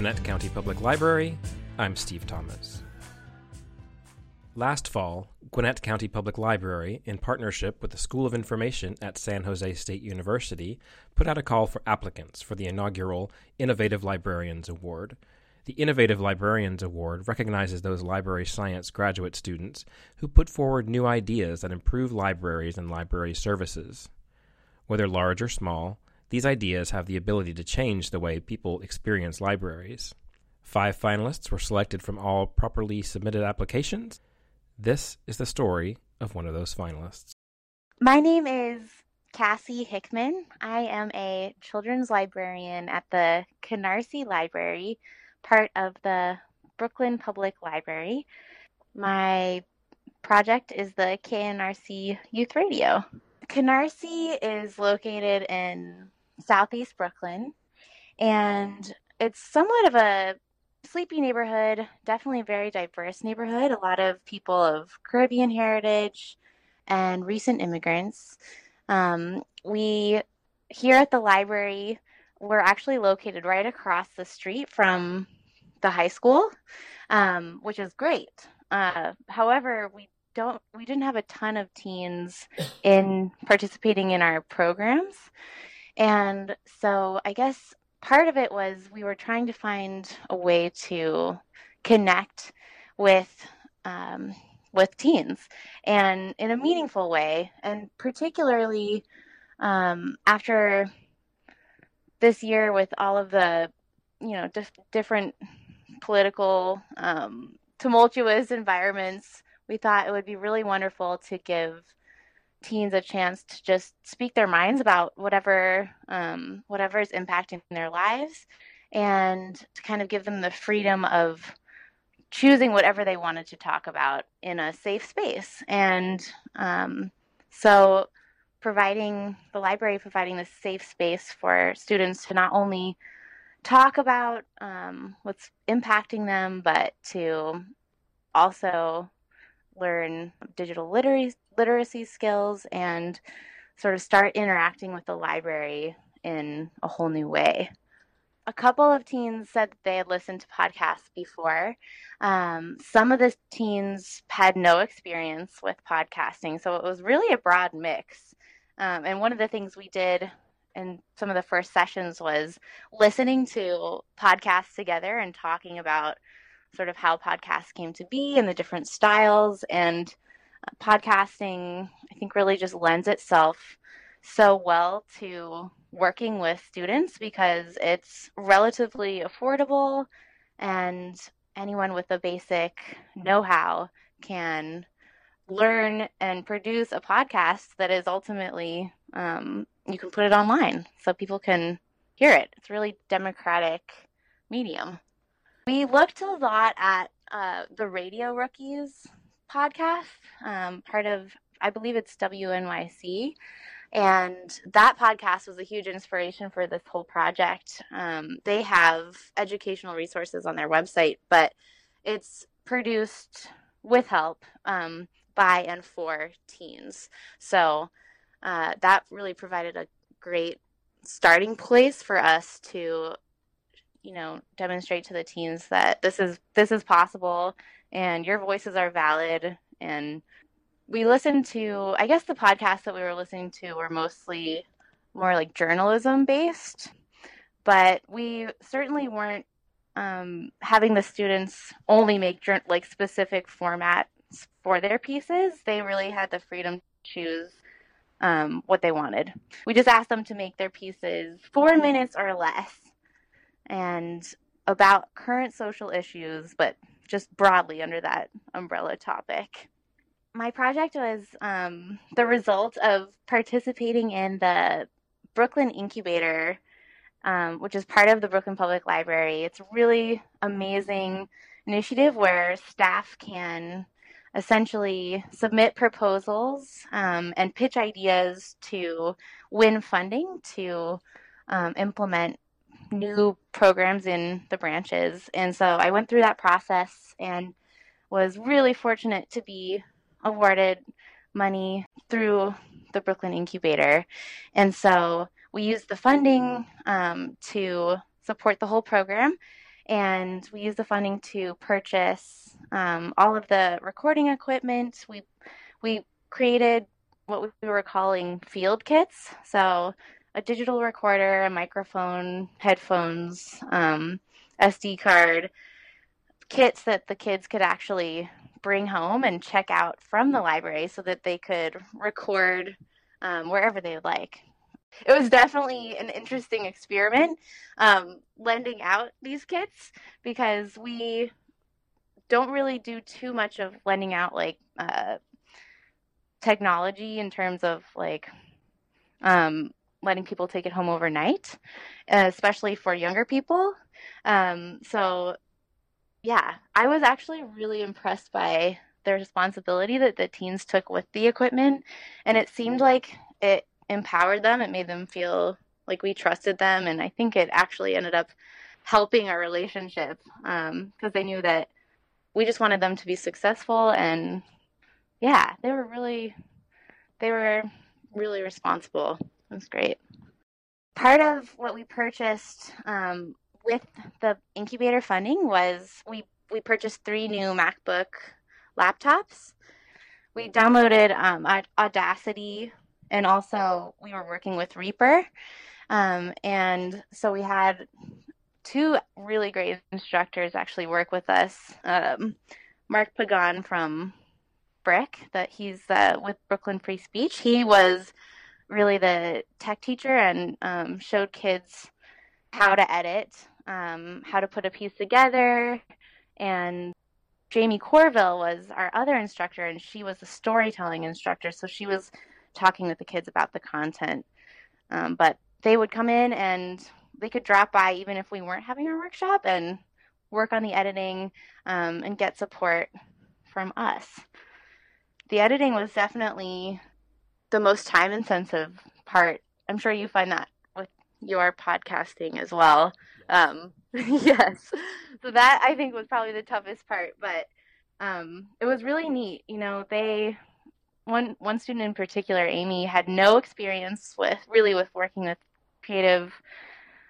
Gwinnett County Public Library, I'm Steve Thomas. Last fall, Gwinnett County Public Library, in partnership with the School of Information at San Jose State University, put out a call for applicants for the inaugural Innovative Librarians Award. The Innovative Librarians Award recognizes those library science graduate students who put forward new ideas that improve libraries and library services. Whether large or small, these ideas have the ability to change the way people experience libraries. Five finalists were selected from all properly submitted applications. This is the story of one of those finalists. My name is Cassie Hickman. I am a children's librarian at the Canarsie Library, part of the Brooklyn Public Library. My project is the KNRC Youth Radio. Canarsie is located in southeast Brooklyn, and it's somewhat of a sleepy neighborhood, definitely a very diverse neighborhood. A lot of people of Caribbean heritage and recent immigrants. Um, we here at the library, we're actually located right across the street from the high school, um, which is great. Uh, however, we don't we didn't have a ton of teens in participating in our programs and so I guess part of it was we were trying to find a way to connect with um, with teens and in a meaningful way, and particularly um, after this year with all of the you know dif- different political um, tumultuous environments, we thought it would be really wonderful to give teens a chance to just speak their minds about whatever um, whatever is impacting their lives and to kind of give them the freedom of choosing whatever they wanted to talk about in a safe space. And um, so providing the library providing this safe space for students to not only talk about um, what's impacting them but to also learn digital literacy, literacy skills and sort of start interacting with the library in a whole new way. A couple of teens said they had listened to podcasts before. Um, some of the teens had no experience with podcasting, so it was really a broad mix. Um, and one of the things we did in some of the first sessions was listening to podcasts together and talking about sort of how podcasts came to be and the different styles. And uh, podcasting, I think, really just lends itself so well to working with students because it's relatively affordable and anyone with a basic know how can learn and produce a podcast that is ultimately um, you can put it online so people can hear it it's really democratic medium we looked a lot at uh, the Radio Rookies podcast, um, part of, I believe it's WNYC. And that podcast was a huge inspiration for this whole project. Um, they have educational resources on their website, but it's produced with help um, by and for teens. So uh, that really provided a great starting place for us to you know demonstrate to the teens that this is this is possible and your voices are valid. And we listened to i guess the podcasts that we were listening to were mostly more like journalism based but we certainly weren't um, having the students only make like specific formats for their pieces. They really had the freedom to choose um, what they wanted. We just asked them to make their pieces four minutes or less and about current social issues, but just broadly under that umbrella topic. My project was um, the result of participating in the Brooklyn Incubator, um, which is part of the Brooklyn Public Library. It's a really amazing initiative where staff can essentially submit proposals um, and pitch ideas to win funding to um, implement new programs in the branches. And so I went through that process and was really fortunate to be awarded money through the Brooklyn Incubator. And so we used the funding um, to support the whole program. and we used the funding to purchase um, all of the recording equipment. We we created what we were calling field kits. So a digital recorder, a microphone, headphones, um, SD card, kits that the kids could actually bring home and check out from the library so that they could record um, wherever they like. It was definitely an interesting experiment um, lending out these kits because we don't really do too much of lending out like uh, technology in terms of like um, letting people take it home overnight, especially for younger people. Um, so, yeah, I was actually really impressed by the responsibility that the teens took with the equipment, and it seemed like it empowered them. It made them feel like we trusted them, and I think it actually ended up helping our relationship because um, they knew that we just wanted them to be successful and yeah, they were really they were really responsible. Was great. Part of what we purchased um, with the incubator funding was we we purchased three new MacBook laptops. We downloaded um, Audacity, and also we were working with Reaper, um, and so we had two really great instructors actually work with us. Um, Mark Pagan from BRIC, that he's uh, with Brooklyn Free Speech. He was really the tech teacher and um, showed kids how to edit, um, how to put a piece together. And Jamie Corville was our other instructor, and she was the storytelling instructor. So she was talking with the kids about the content. Um, but they would come in and they could drop by even if we weren't having our workshop and work on the editing um, and get support from us the editing was definitely the most time intensive part. I'm sure you find that with your podcasting as well. Um, yes. So that I think was probably the toughest part, but um, it was really neat. You know, they one one student in particular, Amy, had no experience with really with working with creative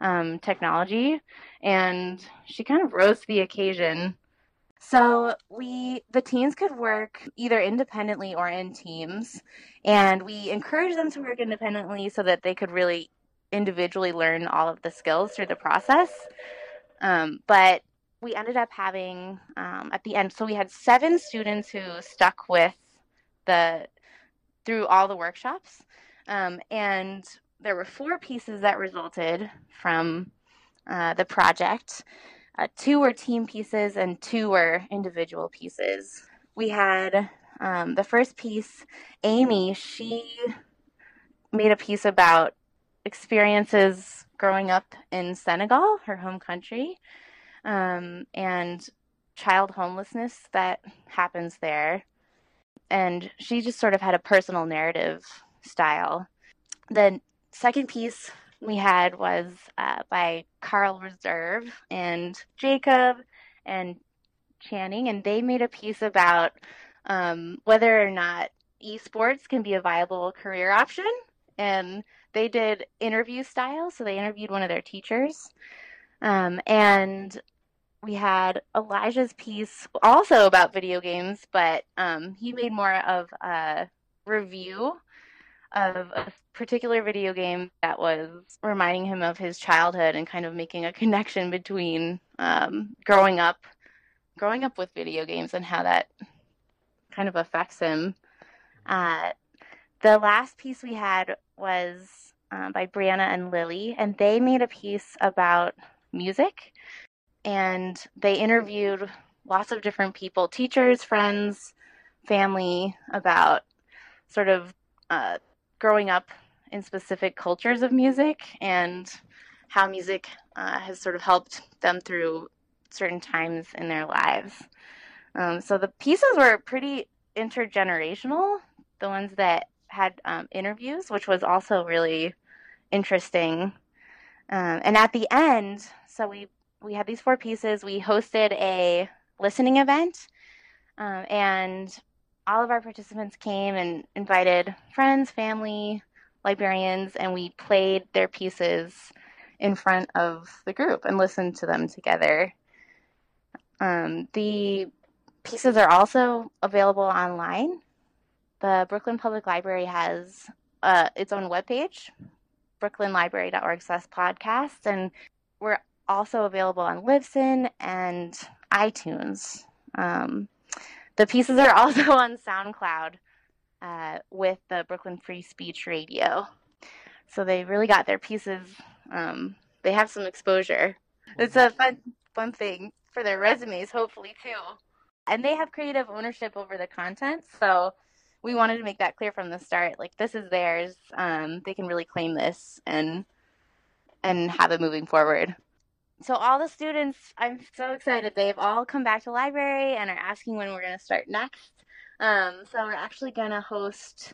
um, technology, and she kind of rose to the occasion so we the teens could work either independently or in teams, and we encouraged them to work independently so that they could really individually learn all of the skills through the process. Um, but we ended up having um, at the end, so we had seven students who stuck with the through all the workshops, um, and there were four pieces that resulted from uh, the project. Uh, two were team pieces and two were individual pieces. We had um, the first piece, Amy, she made a piece about experiences growing up in Senegal, her home country, um, and child homelessness that happens there. And she just sort of had a personal narrative style. The second piece we had was uh, by Carl Reserve and Jacob and Channing, and they made a piece about um, whether or not esports can be a viable career option. And they did interview style, so they interviewed one of their teachers. Um, and we had Elijah's piece also about video games, but um, he made more of a review of a particular video game that was reminding him of his childhood and kind of making a connection between um, growing up growing up with video games and how that kind of affects him. Uh, the last piece we had was uh, by Brianna and Lily, and they made a piece about music. And they interviewed lots of different people teachers, friends, family about sort of uh, growing up in specific cultures of music and how music uh, has sort of helped them through certain times in their lives. Um, so the pieces were pretty intergenerational, the ones that had um, interviews, which was also really interesting. Um, and at the end, so we we had these four pieces. We hosted a listening event, um, and all of our participants came and invited friends, family, librarians, and we played their pieces in front of the group and listened to them together. Um, the pieces are also available online. The Brooklyn Public Library has uh, its own webpage, brooklynlibrary.org slash podcast, and we're also available on Libsyn and iTunes. Um, the pieces are also on SoundCloud uh, with the Brooklyn Free Speech Radio. So they really got their pieces. Um, they have some exposure. It's a fun, fun thing for their resumes, hopefully too. And they have creative ownership over the content, so we wanted to make that clear from the start. Like this is theirs. Um, they can really claim this and and have it moving forward. So all the students, I'm so excited. They've all come back to library and are asking when we're going to start next. Um, so we're actually going to host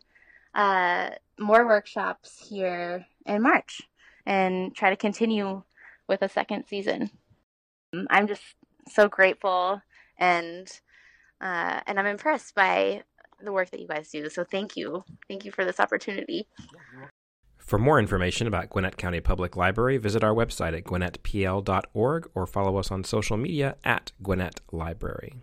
uh, more workshops here in March and try to continue with a second season. I'm just so grateful and uh, and I'm impressed by the work that you guys do. So thank you, thank you for this opportunity. For more information about Gwinnett County Public Library, visit our website at gwinnettpl.org or follow us on social media at Gwinnett Library.